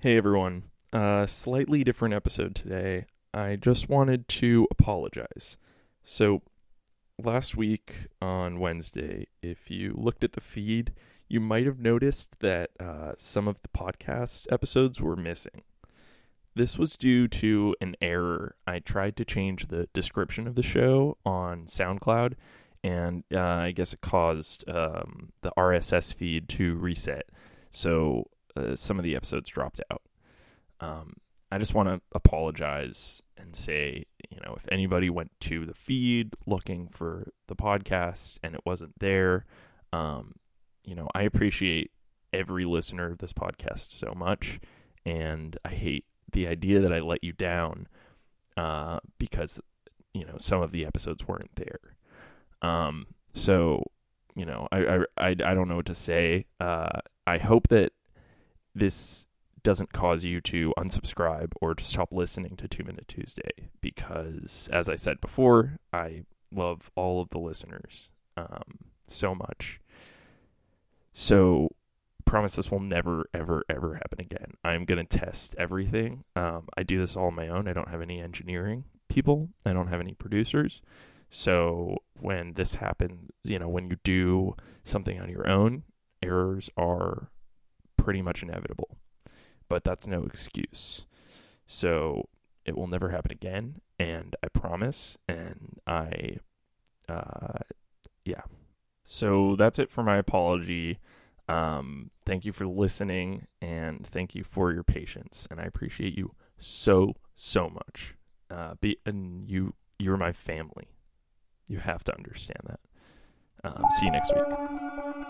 Hey everyone, uh, slightly different episode today. I just wanted to apologize. So, last week on Wednesday, if you looked at the feed, you might have noticed that uh, some of the podcast episodes were missing. This was due to an error. I tried to change the description of the show on SoundCloud, and uh, I guess it caused um, the RSS feed to reset. So uh, some of the episodes dropped out. Um, I just want to apologize and say, you know, if anybody went to the feed looking for the podcast and it wasn't there, um, you know, I appreciate every listener of this podcast so much, and I hate the idea that I let you down uh, because you know some of the episodes weren't there. Um, so you know, I, I I I don't know what to say. Uh, I hope that this doesn't cause you to unsubscribe or to stop listening to Two Minute Tuesday because, as I said before, I love all of the listeners um, so much. So, promise this will never, ever, ever happen again. I'm going to test everything. Um, I do this all on my own. I don't have any engineering people, I don't have any producers. So, when this happens, you know, when you do something on your own, errors are pretty much inevitable. But that's no excuse. So it will never happen again, and I promise. And I, uh, yeah. So that's it for my apology. Um, thank you for listening, and thank you for your patience. And I appreciate you so so much. Uh, be and you you're my family. You have to understand that. Um, see you next week.